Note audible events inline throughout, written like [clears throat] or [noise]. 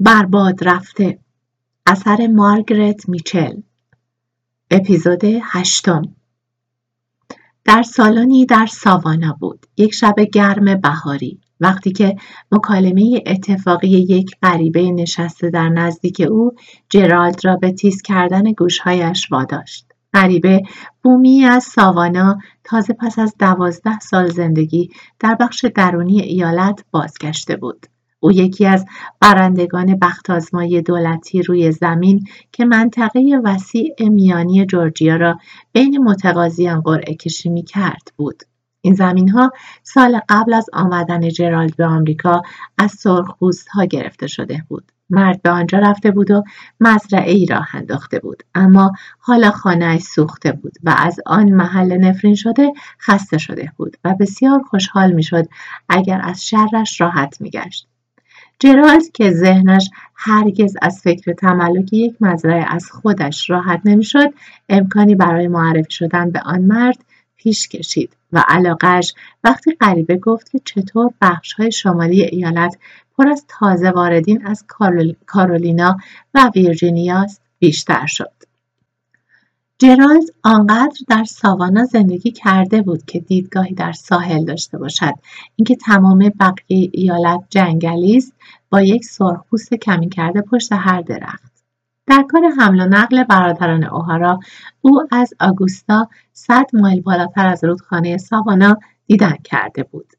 برباد رفته. اثر مارگرت میچل. اپیزود هشتم. در سالنی در ساوانا بود. یک شب گرم بهاری. وقتی که مکالمه اتفاقی یک غریبه نشسته در نزدیک او جرالد را به تیز کردن گوشهایش واداشت. غریبه بومی از ساوانا تازه پس از دوازده سال زندگی در بخش درونی ایالت بازگشته بود. او یکی از برندگان بختازمای دولتی روی زمین که منطقه وسیع میانی جورجیا را بین متقاضیان قرعه کشی می کرد بود. این زمین ها سال قبل از آمدن جرالد به آمریکا از سرخپوست ها گرفته شده بود. مرد به آنجا رفته بود و مزرعه ای راه انداخته بود اما حالا خانه سوخته بود و از آن محل نفرین شده خسته شده بود و بسیار خوشحال می‌شد اگر از شرش راحت میگشت جرالد که ذهنش هرگز از فکر تملک یک مزرعه از خودش راحت نمی‌شد امکانی برای معرفی شدن به آن مرد پیش کشید و علاقش وقتی غریبه گفت که چطور بخش های شمالی ایالت پر از تازه واردین از کارولینا و ویرجینیاست بیشتر شد. جرالد آنقدر در ساوانا زندگی کرده بود که دیدگاهی در ساحل داشته باشد. اینکه تمام بقیه ایالت جنگلی است با یک سرخپوست کمی کرده پشت هر درخت. در کار حمل و نقل برادران اوهارا او از آگوستا صد مایل بالاتر از رودخانه ساوانا دیدن کرده بود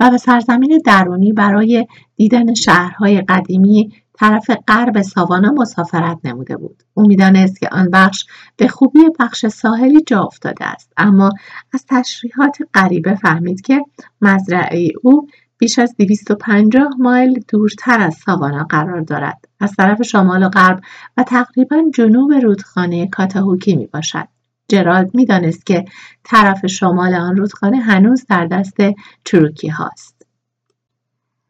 و به سرزمین درونی برای دیدن شهرهای قدیمی طرف غرب ساوانا مسافرت نموده بود. او می‌دانست که آن بخش به خوبی بخش ساحلی جا افتاده است اما از تشریحات غریبه فهمید که مزرعه او بیش از 250 مایل دورتر از ساوانا قرار دارد. از طرف شمال و غرب و تقریبا جنوب رودخانه کاتاهوکی می باشد جرالد می‌دانست که طرف شمال آن رودخانه هنوز در دست چروکی هاست.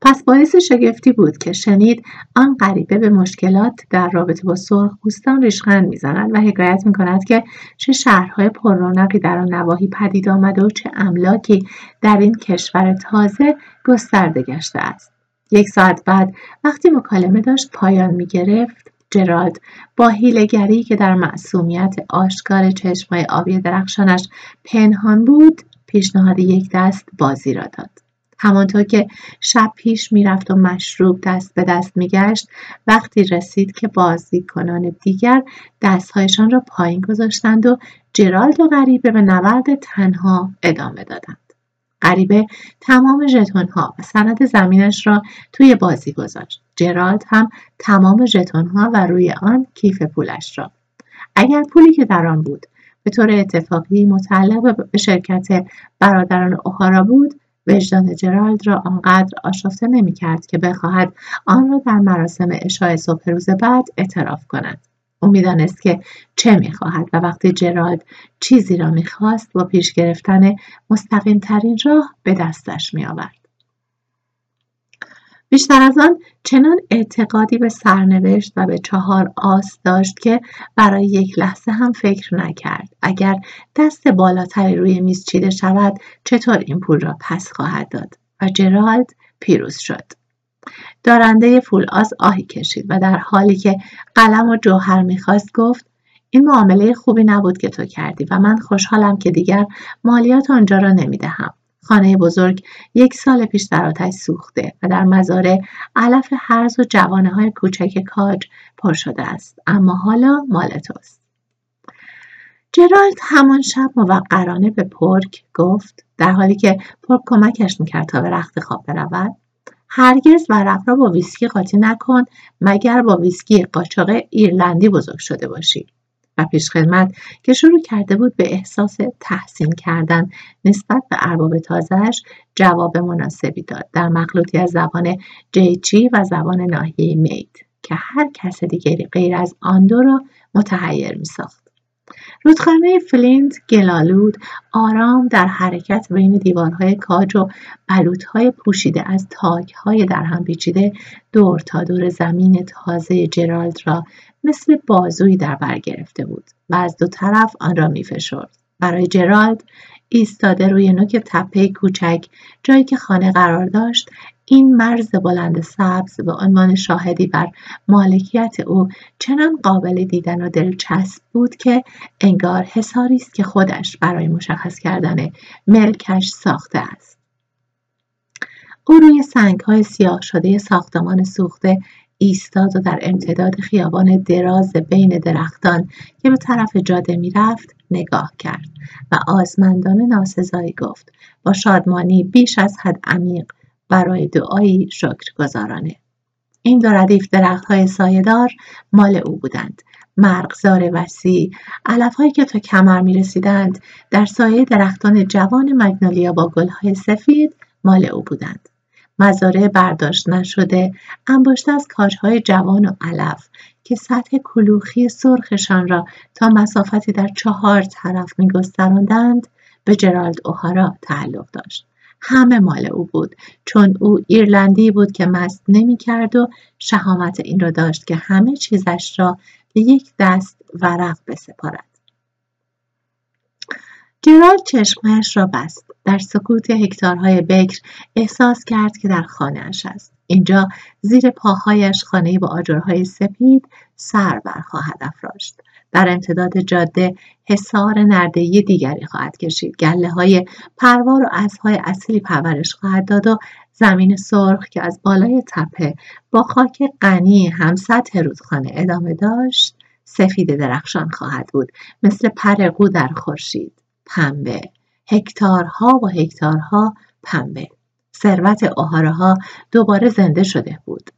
پس شگفتی بود که شنید آن غریبه به مشکلات در رابطه با سرخپوستان ریشخند می‌زند و حکایت می‌کند که چه شهرهای پررونقی در آن نواحی پدید آمده و چه املاکی در این کشور تازه گسترده گشته است. یک ساعت بعد وقتی مکالمه داشت پایان می‌گرفت. جرالد با هیلگری که در معصومیت آشکار چشمهای آبی درخشانش پنهان بود پیشنهاد یک دست بازی را داد. همانطور که شب پیش می‌رفت و مشروب دست به دست میگشت وقتی رسید که بازیکنان دیگر دستهایشان را پایین گذاشتند و جرالد و غریبه به نورد تنها ادامه دادند. غریبه تمام ها و سند زمینش را توی بازی گذاشت. جرالد هم تمام ها و روی آن کیف پولش را. اگر پولی که در آن بود به طور اتفاقی متعلق به شرکت برادران اوهارا بود وجدان جرالد را آنقدر آشفته نمی‌کرد که بخواهد آن را در مراسم اشای صبح روز بعد اعتراف کند. او می‌دانست که چه می‌خواهد و وقتی جرالد چیزی را می‌خواست با پیش گرفتن مستقیم ترین راه به دستش میآورد. بیشتر از آن چنان اعتقادی به سرنوشت و به چهار آس داشت که برای یک لحظه هم فکر نکرد. اگر دست بالاتری روی میز چیده شود چطور این پول را پس خواهد داد؟ و جرالد پیروز شد. دارنده فول آس آهی کشید و در حالی که قلم و جوهر می‌خواست گفت این معامله خوبی نبود که تو کردی و من خوشحالم که دیگر مالیات آنجا را نمی‌دهم. خانه بزرگ یک سال پیش در آتش سوخته و در مزارع علف هرز و جوانه های کوچک کاج پر شده است. اما حالا مال توست. جرالد همان شب موقرانه به پرک گفت در حالی که پرک کمکش می‌کرد تا به رخت خواب برود هرگز ورق را با ویسکی قاطی نکن مگر با ویسکی قاچاق ایرلندی بزرگ شده باشی. و پیشخدمت که شروع کرده بود به احساس تحسین کردن نسبت به ارباب تازهش جواب مناسبی داد در مخلوطی از زبان گیچی و زبان ناحیه مید که هر کس دیگری غیر از آن دو را متحیر می ساخت. رودخانه فلینت گلالود آرام در حرکت بین دیوارهای کاج و بلوطهای پوشیده از تاکهای در هم پیچیده دور تا دور زمین تازه جرالد را مثل بازویی در بر گرفته بود و از دو طرف آن را میفشرد. برای جرالد ایستاده روی نوک تپه کوچک جایی که خانه قرار داشت این مرز بلند سبز به عنوان شاهدی بر مالکیت او چنان قابل دیدن و دلچسب بود که انگار حساری است که خودش برای مشخص کردن ملکش ساخته است. او روی سنگ های سیاه شده ساختمان سوخته ایستاد و در امتداد خیابان دراز بین درختان که به طرف جاده می‌رفت نگاه کرد و آزمندانه ناسزایی گفت با شادمانی بیش از حد عمیق برای دعایی گذارانه. این دو ردیف درختهای سایهدار مال او بودند. مرغزار وسیع علفهایی که تا کمر می رسیدند در سایه درختان جوان مگنولیا با گلهای سفید مال او بودند. مزارع برداشت نشده انباشته از کاجهای جوان و علف که سطح کلوخی سرخشان را تا مسافتی در چهار طرف میگستراندند به جرالد اوهارا تعلق داشت. همه مال او بود چون او ایرلندی بود که مست نمی‌کرد و شهامت این را داشت که همه چیزش را به یک دست ورق بسپارد. جرالد چشمهش را بست. در سکوت هکتارهای بکر احساس کرد که در خانهاش است. اینجا زیر پاهایش خانه با آجرهای سپید سر برخواهد افراشت. در امتداد جاده حصار نردهای دیگری خواهد کشید. گله های پروار و اسبهای اصلی پرورش خواهد داد و زمین سرخ که از بالای تپه با خاک غنی هم سطح رودخانه ادامه داشت سفید درخشان خواهد بود. مثل پرقو در خورشید پنبه. هکتارها و هکتارها پنبه. ثروت ها دوباره زنده شده بود.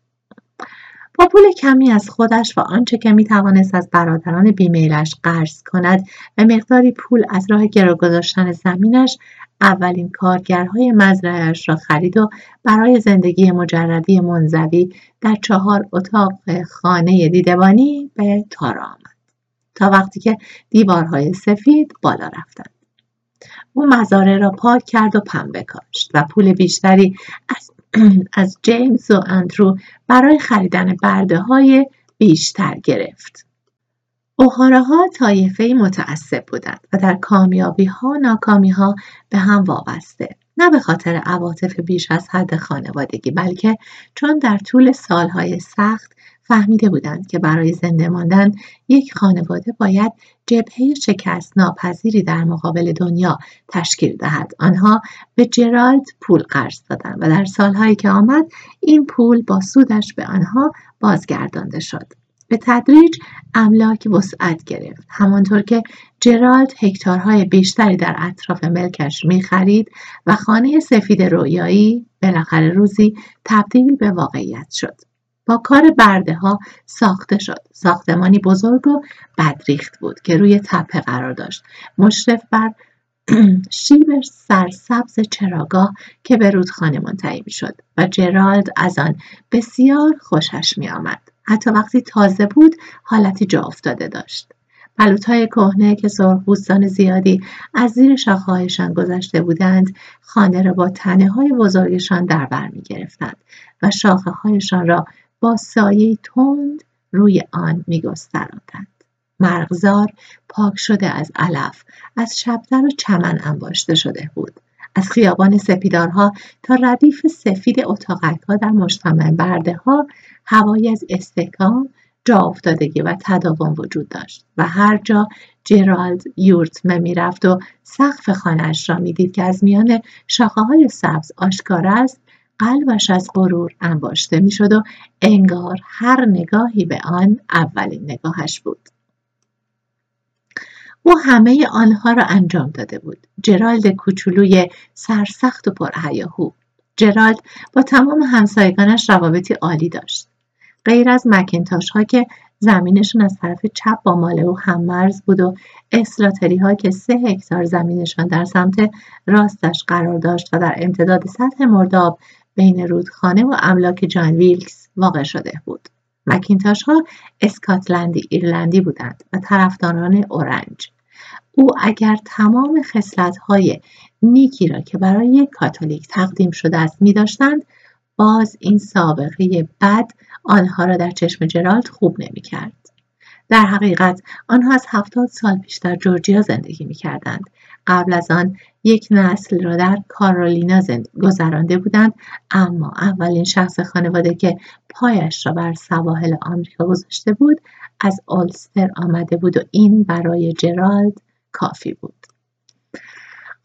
با پول کمی از خودش و آنچه که می توانست از برادران بیمیلش قرض کند و مقداری پول از راه گرو گذاشتن زمینش اولین کارگرهای مزرعهاش را خرید و برای زندگی مجردی منزوی در چهار اتاق خانه دیدبانی به تارا آمد. تا وقتی که دیوارهای سفید بالا رفتند. او مزاره را پاک کرد و پنبه کاشت و پول بیشتری از, [clears throat] از جیمز و اندرو برای خریدن برده های بیشتر گرفت. اوهاراها طایفه متعصب بودند و در کامیابی ها ناکامی ها به هم وابسته نه به خاطر عواطف بیش از حد خانوادگی بلکه چون در طول سالهای سخت فهمیده بودند که برای زنده ماندن یک خانواده باید جبهه شکست ناپذیری در مقابل دنیا تشکیل دهد. آنها به جرالد پول قرض دادند و در سالهایی که آمد این پول با سودش به آنها بازگردانده شد. به تدریج املاک وسعت گرفت. همانطور که جرالد هکتارهای بیشتری در اطراف ملکش می‌خرید و خانه سفید رویایی بالاخره روزی تبدیل به واقعیت شد. با کار برده ها ساخته شد. ساختمانی بزرگ و بدریخت بود که روی تپه قرار داشت. مشرف بر [clears throat] شیب سرسبز چراگاه که به رودخانه منتهی می شد و جرالد از آن بسیار خوشش می آمد. حتی وقتی تازه بود حالتی جا افتاده داشت. های کهنه که سرخپوستان زیادی از زیر شاخههایشان گذشته بودند خانه را با تنه های بزرگشان در بر می گرفتند و شاخه هایشان را با سایه تند روی آن میگستراندند. مرغزار پاک شده از علف از شبتر و چمن انباشته شده بود. از خیابان سپیدارها تا ردیف سفید اتاقک ها در مجتمع برده ها هوایی از استحکام جا افتادگی و تداوم وجود داشت و هر جا جرالد یورتمه می‌رفت و سقف خانهاش را می‌دید که از میان شاخه های سبز آشکار است قلبش از غرور انباشته می‌شد و انگار هر نگاهی به آن اولین نگاهش بود. او همه آنها را انجام داده بود. جرالد کوچولوی سرسخت و پرهیاهو. جرالد با تمام همسایگانش روابطی عالی داشت. غیر از مکینتاش ها که زمینشون از طرف چپ با مال او هم مرز بود و اسلاتری ها که سه هکتار زمینشان در سمت راستش قرار داشت و در امتداد سطح مرداب بین رودخانه و املاک جان ویلکس واقع شده بود. مکینتاش ها اسکاتلندی ایرلندی بودند و طرفداران اورنج. او اگر تمام خصلت های نیکی را که برای یک کاتولیک تقدیم شده است می داشتند باز این سابقه بد آنها را در چشم جرالد خوب نمی کرد. در حقیقت آنها از هفتاد سال پیش در جورجیا زندگی می کردند. قبل از آن یک نسل را در کارولینا گذرانده بودند اما اولین شخص خانواده که پایش را بر سواحل آمریکا گذاشته بود از آلستر آمده بود و این برای جرالد کافی بود.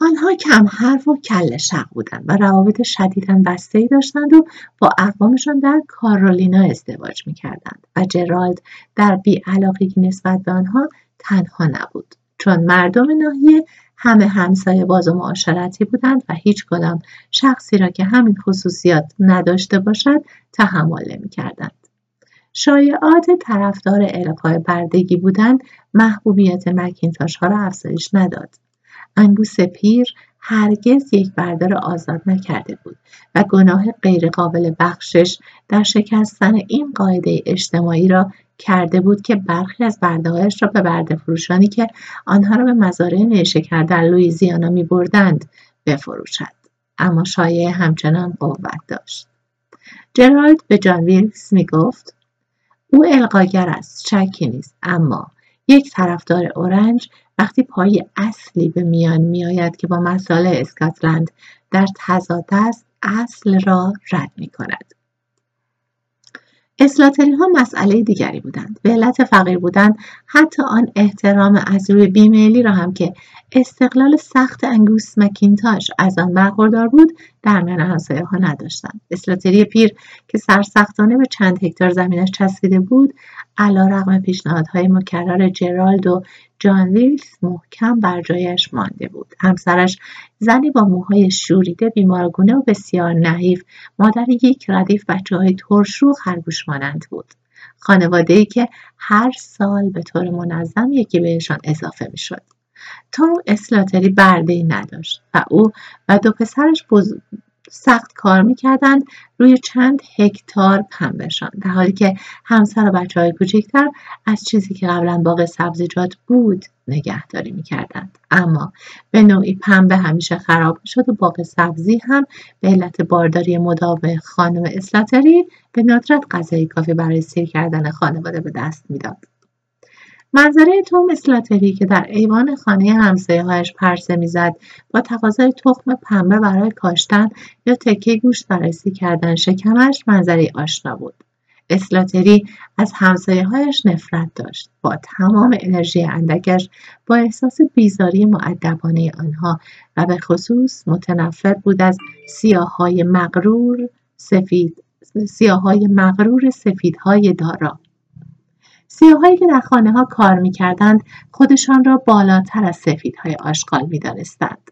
آنها کم حرف و کل شق بودند و روابط شدیدا بسته ای داشتند و با اقوامشان در کارولینا ازدواج می‌کردند و جرالد در بیعلاقگی نسبت به آنها تنها نبود. چون مردم ناحیه همه همسایه باز و معاشرتی بودند و هیچ کدام شخصی را که همین خصوصیات نداشته باشد تحمل نمی‌کردند. شایعات طرفدار القای بردگی بودند محبوبیت مکینتاش ها را افزایش نداد. انگوس پیر هرگز یک بردار آزاد نکرده بود و گناه غیرقابل بخشش در شکستن این قاعده اجتماعی را کرده بود که برخی از بردههایش را به برده فروشانی که آنها را به مزارع نیشکر در لویزیانا می بردند بفروشد اما شایعه همچنان قوت داشت جرالد به جان ویلکس می گفت او القاگر است شکی نیست اما یک طرفدار اورنج وقتی پای اصلی به میان میآید که با مسائل اسکاتلند در تضاد است اصل را رد می کند. اسلاتری ها مسئله دیگری بودند. به علت فقیر بودن حتی آن احترام از روی بیمیلی را هم که استقلال سخت انگوس مکینتاش از آن برخوردار بود در میان همسایه ها نداشتند. اسلاتری پیر که سرسختانه به چند هکتار زمینش چسبیده بود علا رقم پیشنهادهای مکرر جرالد و جان ویلز محکم بر جایش مانده بود همسرش زنی با موهای شوریده بیمارگونه و بسیار نحیف مادر یک ردیف بچه های ترشو خرگوش مانند بود خانواده ای که هر سال به طور منظم یکی بهشان اضافه می شد. توم اسلاتری برده ای نداشت و او و دو پسرش سخت کار می‌کردند روی چند هکتار پنبهشان در حالی که همسر و بچه های کوچکتر از چیزی که قبلا باغ سبزیجات بود نگهداری می‌کردند. اما به نوعی پنبه همیشه خراب شد و باغ سبزی هم به علت بارداری مداوم خانم اسلاتری به ندرت غذای کافی برای سیر کردن خانواده به دست می‌داد. منظره توم اسلاتری که در ایوان خانه همسایه‌هایش پرسه می‌زد با تقاضای تخم پنبه برای کاشتن یا تکه گوشت بررسی کردن شکمش منظره آشنا بود. اسلاتری از همسایه‌هایش نفرت داشت. با تمام انرژی اندکش با احساس بیزاری معدبانه آنها و به خصوص متنفر بود از سیاهای مغرور سفید سیاهای مغرور سفیدهای دارا. سیاهایی که در خانه ها کار می کردند خودشان را بالاتر از سفیدهای آشغال می دانستند.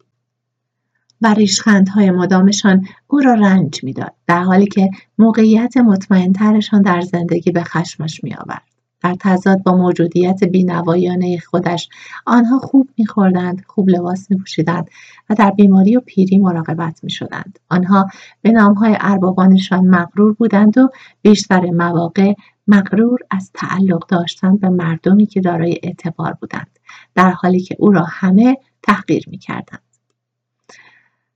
و ریشخندهای مدامشان او را رنج می‌داد در حالی که موقعیت مطمئنترشان در زندگی به خشمش می آورد. در تضاد با موجودیت بینوایانه خودش آنها خوب میخوردند خوب لباس میپوشیدند و در بیماری و پیری مراقبت می‌شدند آنها به نامهای اربابانشان مغرور بودند و بیشتر مواقع مغرور از تعلق داشتن به مردمی که دارای اعتبار بودند در حالی که او را همه تحقیر می‌کردند.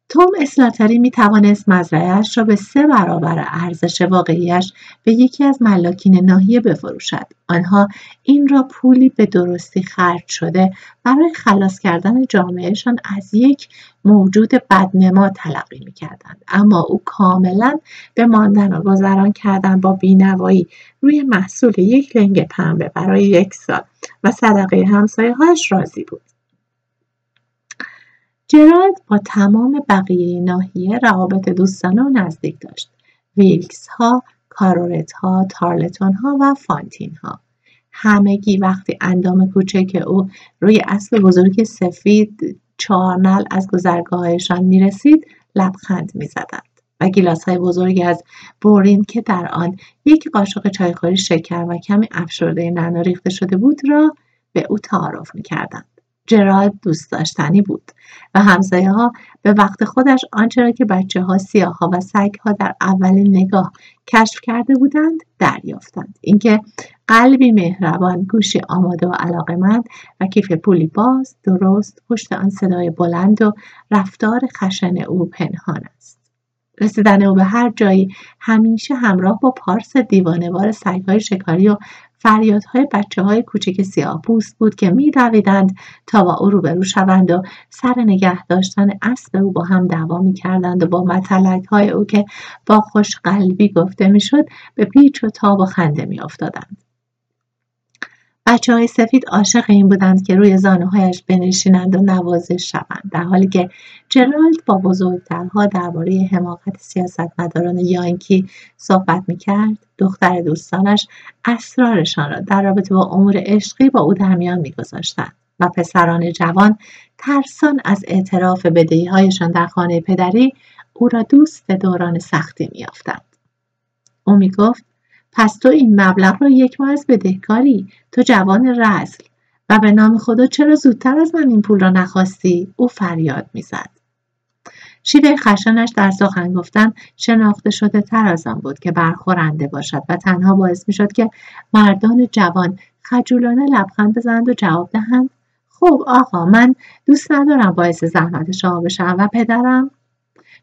توم اسلاتری می توانست مزرعهاش را به سه برابر ارزش واقعیش به یکی از ملاکین ناحیه بفروشد آنها این را پولی به درستی خرج شده برای خلاص کردن جامعهشان از یک موجود بدنما تلقی می کردند. اما او کاملا به ماندن و گذران کردن با بینوایی روی محصول یک لنگ پنبه برای یک سال و صدقه همسایههایش راضی بود جرالد با تمام بقیه ناحیه روابط دوستانه و نزدیک داشت ویلکس ها کارورت ها تارلتون ها و فانتین ها همگی وقتی اندام کوچک او روی اسب بزرگ سفید چارنل از گذرگاهشان می رسید لبخند می زدند و گیلاس های بزرگی از بورین که در آن یک قاشق چایخوری شکر و کمی افشرده نعنا ریخته شده بود را به او تعارف می کردند. جرالد دوست داشتنی بود و همسایه ها به وقت خودش آنچه را که بچه ها سیاه ها و سگ ها در اولین نگاه کشف کرده بودند دریافتند. اینکه قلبی مهربان گوشی آماده و علاقمند و کیف پولی باز درست پشت آن صدای بلند و رفتار خشن او پنهان است. رسیدن او به هر جایی همیشه همراه با پارس دیوانوار سگهای شکاری و فریادهای بچه های کوچک سیاه پوست بود که می تا با او روبرو شوند و سر نگه داشتن اسب او با هم دعوا می کردند و با مطلق های او که با خوش قلبی گفته می شد به پیچ و تاب و خنده می افتادند. بچه های سفید عاشق این بودند که روی زانوهایش بنشینند و نوازش شوند در حالی که جرالد با بزرگترها درباره حماقت سیاستمداران یانکی صحبت می‌کرد دختر دوستانش اسرارشان را در رابطه با امور عشقی با او در میان میگذاشتند و پسران جوان ترسان از اعتراف بدهیهایشان در خانه پدری او را دوست دوران سختی میافتند او می‌گفت پس تو این مبلغ را یک ماه از بدهکاری تو جوان رزل و به نام خدا چرا زودتر از من این پول را نخواستی؟ او فریاد می‌زد. شیوه خشنش در سخن گفتن شناخته شده تر از آن بود که برخورنده باشد و تنها باعث می شد که مردان جوان خجولانه لبخند بزنند و جواب دهند. خب آقا من دوست ندارم باعث زحمت شما بشم و پدرم؟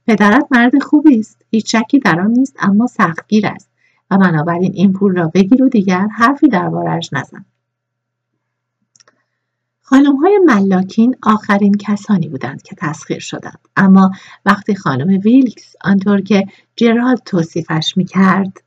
پدرت مرد خوبی است. هیچ شکی در آن نیست اما سختگیر است. و بنابراین این پول را بگیر و دیگر حرفی دربارهاش نزن. خانم های ملاکین آخرین کسانی بودند که تسخیر شدند. اما وقتی خانم ویلکس آنطور که جرالد توصیفش می کرد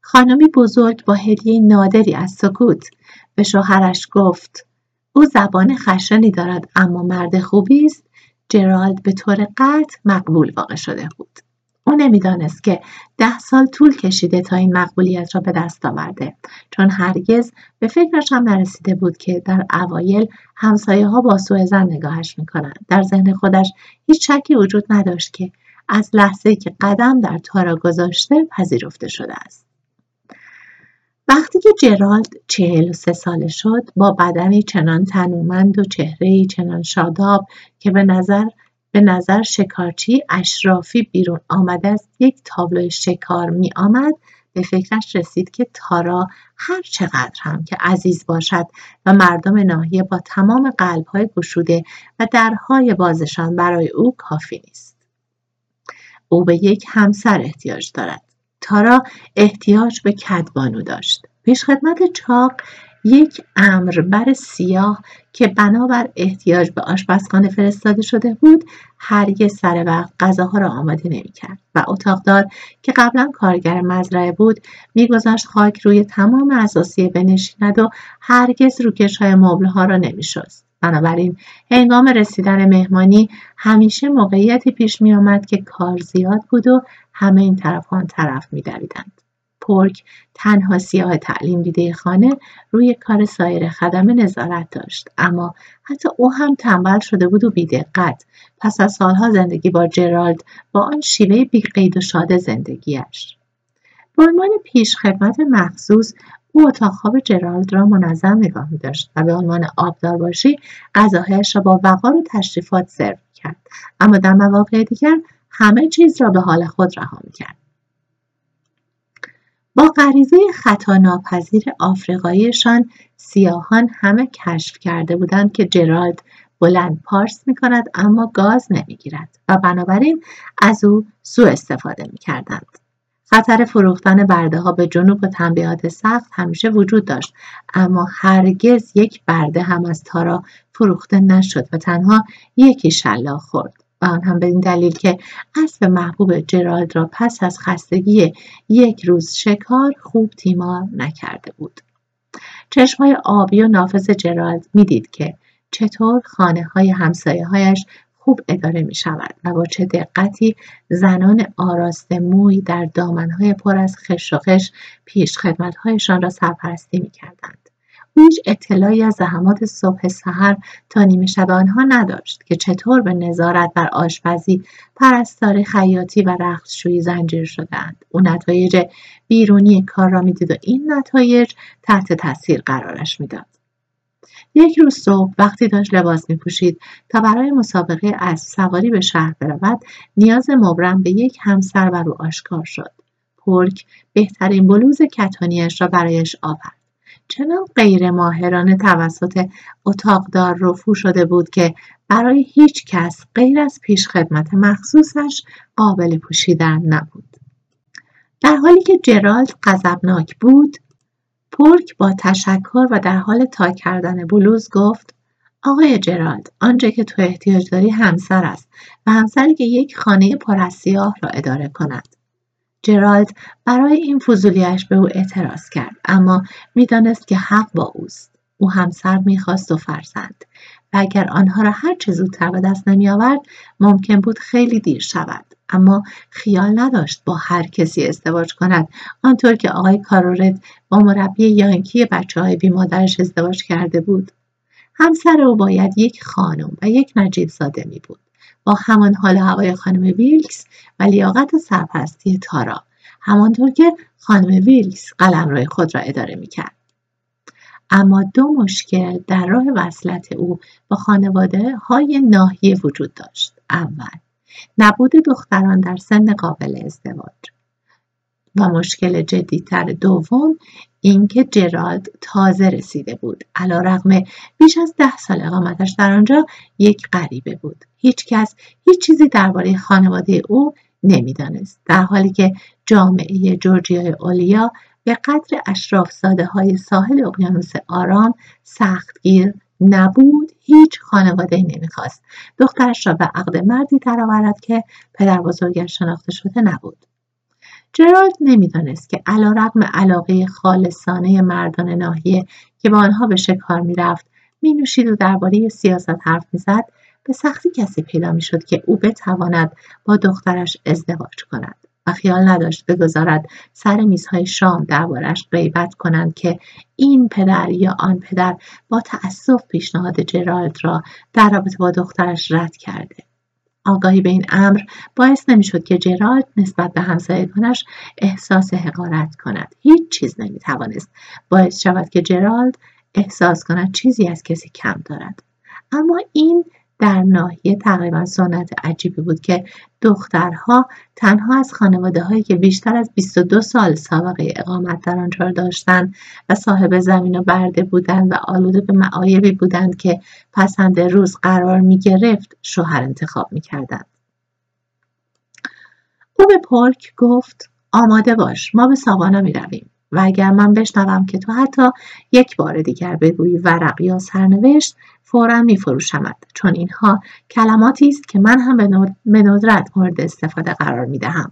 خانمی بزرگ با هدیه نادری از سکوت به شوهرش گفت او زبان خشنی دارد اما مرد خوبی است. جرالد به طور قطع مقبول واقع شده بود. او نمی‌دانست که ده سال طول کشیده تا این مقبولیت را به دست آورده چون هرگز به فکرش هم نرسیده بود که در اوایل همسایه ها با سوء زن نگاهش می‌کنند. در ذهن خودش هیچ شکی وجود نداشت که از لحظه که قدم در تارا گذاشته پذیرفته شده است. وقتی که جرالد چهل و سه ساله شد با بدنی چنان تنومند و چهرهی چنان شاداب که به نظر به نظر شکارچی اشرافی بیرون آمده از یک تابلوی شکار می آمد به فکرش رسید که تارا هر چقدر هم که عزیز باشد و مردم ناحیه با تمام قلبهای گشوده و درهای بازشان برای او کافی نیست. او به یک همسر احتیاج دارد. تارا احتیاج به کدبانو داشت. پیشخدمت چاق یک بر سیاه که بنابر احتیاج به آشپزخانه فرستاده شده بود هرگز سر وقت غذاها را آماده نمی‌کرد و اتاقدار که قبلا کارگر مزرعه بود میگذاشت خاک روی تمام اساسیه بنشیند و هرگز روکش های مبلها را نمیشست. بنابراین هنگام رسیدن مهمانی همیشه موقعیتی پیش می آمد که کار زیاد بود و همه این طرف آن طرف می پرک تنها سیاه تعلیم دیده خانه روی کار سایر خدمه نظارت داشت. اما حتی او هم تنبل شده بود و بیدقت. پس از سالها زندگی با جرالد با آن شیوه بیقید و شاد زندگیش به عنوان پیش خدمت مخصوص او اتاق خواب جرالد را منظم نگاه می داشت و به عنوان آبدار باشی غذاهایش را با وقار و تشریفات سرو کرد اما در مواقع دیگر همه چیز را به حال خود رها کرد. با غریزه خطا ناپذیر آفریقاییشان سیاهان همه کشف کرده بودند که جرالد بلند پارس می کند اما گاز نمی‌گیرد و بنابراین از او سوء استفاده می کردند. خطر فروختن برده ها به جنوب و تنبیهات سخت همیشه وجود داشت اما هرگز یک برده هم از تارا فروخته نشد و تنها یکی شلاق خورد. آن هم به این دلیل که اسب محبوب جرالد را پس از خستگی یک روز شکار خوب تیمار نکرده بود. چشمهای آبی و نافذ جرالد می‌دید که چطور خانه های همسایه هایش خوب اداره می شود و با چه دقتی زنان آراست موی در دامنهای پر از خش و خش پیش خدمتهایشان را سرپرستی می کردند. هیچ اطلاعی از زحمات صبح سحر تا نیمه شب آنها نداشت که چطور به نظارت بر آشپزی پرستاری خیاطی و رختشویی زنجیر شدهاند. او نتایج بیرونی کار را می‌دید و این نتایج تحت تاثیر قرارش می‌داد. یک روز صبح وقتی داشت لباس می پوشید تا برای مسابقه از سواری به شهر برود نیاز مبرم به یک همسر بر او آشکار شد. پرک بهترین بلوز کتانیش را برایش آورد. چنان غیر ماهرانه توسط اتاقدار رفو شده بود که برای هیچ کس غیر از پیش خدمت مخصوصش قابل پوشیدن نبود. در حالی که جرالد غضبناک بود پورک با تشکر و در حال تا کردن بلوز گفت آقای جرالد آنچه که تو احتیاج داری همسر است و همسری که یک خانه پر را اداره کند جرالد برای این فضولیش به او اعتراض کرد اما می‌دانست که حق با اوست. او همسر می‌خواست و فرزند. و اگر آنها را هر چه زودتر به دست نمیآورد ممکن بود خیلی دیر شود. اما خیال نداشت با هر کسی ازدواج کند. آنطور که آقای کارورت با مربی یانکی بچه های بی مادرش ازدواج کرده بود. همسر او باید یک خانم و یک نجیب زاده می بود با همان حال هوای خانم ویلکس و لیاقت سرپرستی تارا همانطور که خانم ویلکس روی خود را اداره می کرد. اما دو مشکل در راه وصلت او با خانواده های ناحیه وجود داشت. اول نبود دختران در سن قابل ازدواج و مشکل جدیتر دوم اینکه جرالد تازه رسیده بود. علا رقم بیش از ده سال اقامتش در آنجا یک غریبه بود. هیچ کس هیچ چیزی درباره خانواده او نمی‌دانست. در حالی که جامعه جورجیای اولیا به قدر اشراف زاده های ساحل اقیانوس آرام سختگیر نبود هیچ خانواده نمی‌خواست. دخترش را به عقد مردی درآورد که پدر بزرگش شناخته شده نبود. جرالد نمی‌دانست که علا رقم علاقه خالصانه مردان ناحیه که با آنها به شکار می‌رفت می نوشید و درباره سیاست حرف می‌زد به سختی کسی پیدا می‌شد که او بتواند با دخترش ازدواج کند و خیال نداشت بگذارد سر میزهای شام دربارش غیبت کنند که این پدر یا آن پدر با تأسف پیشنهاد جرالد را در رابطه با دخترش رد کرده. آگاهی به این امر باعث نمی‌شد که جرالد نسبت به همسایگانش احساس حقارت کند. هیچ چیز نمی‌توانست باعث شود که جرالد احساس کند چیزی از کسی کم دارد. اما این در ناحیه تقریبا سنت عجیبی بود که دخترها تنها از خانواده هایی که بیشتر از 22 سال سابقه اقامت در آنجا داشتند و صاحب زمین و برده بودند و آلوده به معایبی بودند که پسند روز قرار می گرفت شوهر انتخاب می کردند. او به پارک گفت آماده باش ما به ساوانا می رویم. و اگر من بشنوم که تو حتی یک بار دیگر بگویی ورق یا سرنوشت فورا میفروشمد چون اینها کلماتی است که من هم به ندرت مورد استفاده قرار می‌دهم.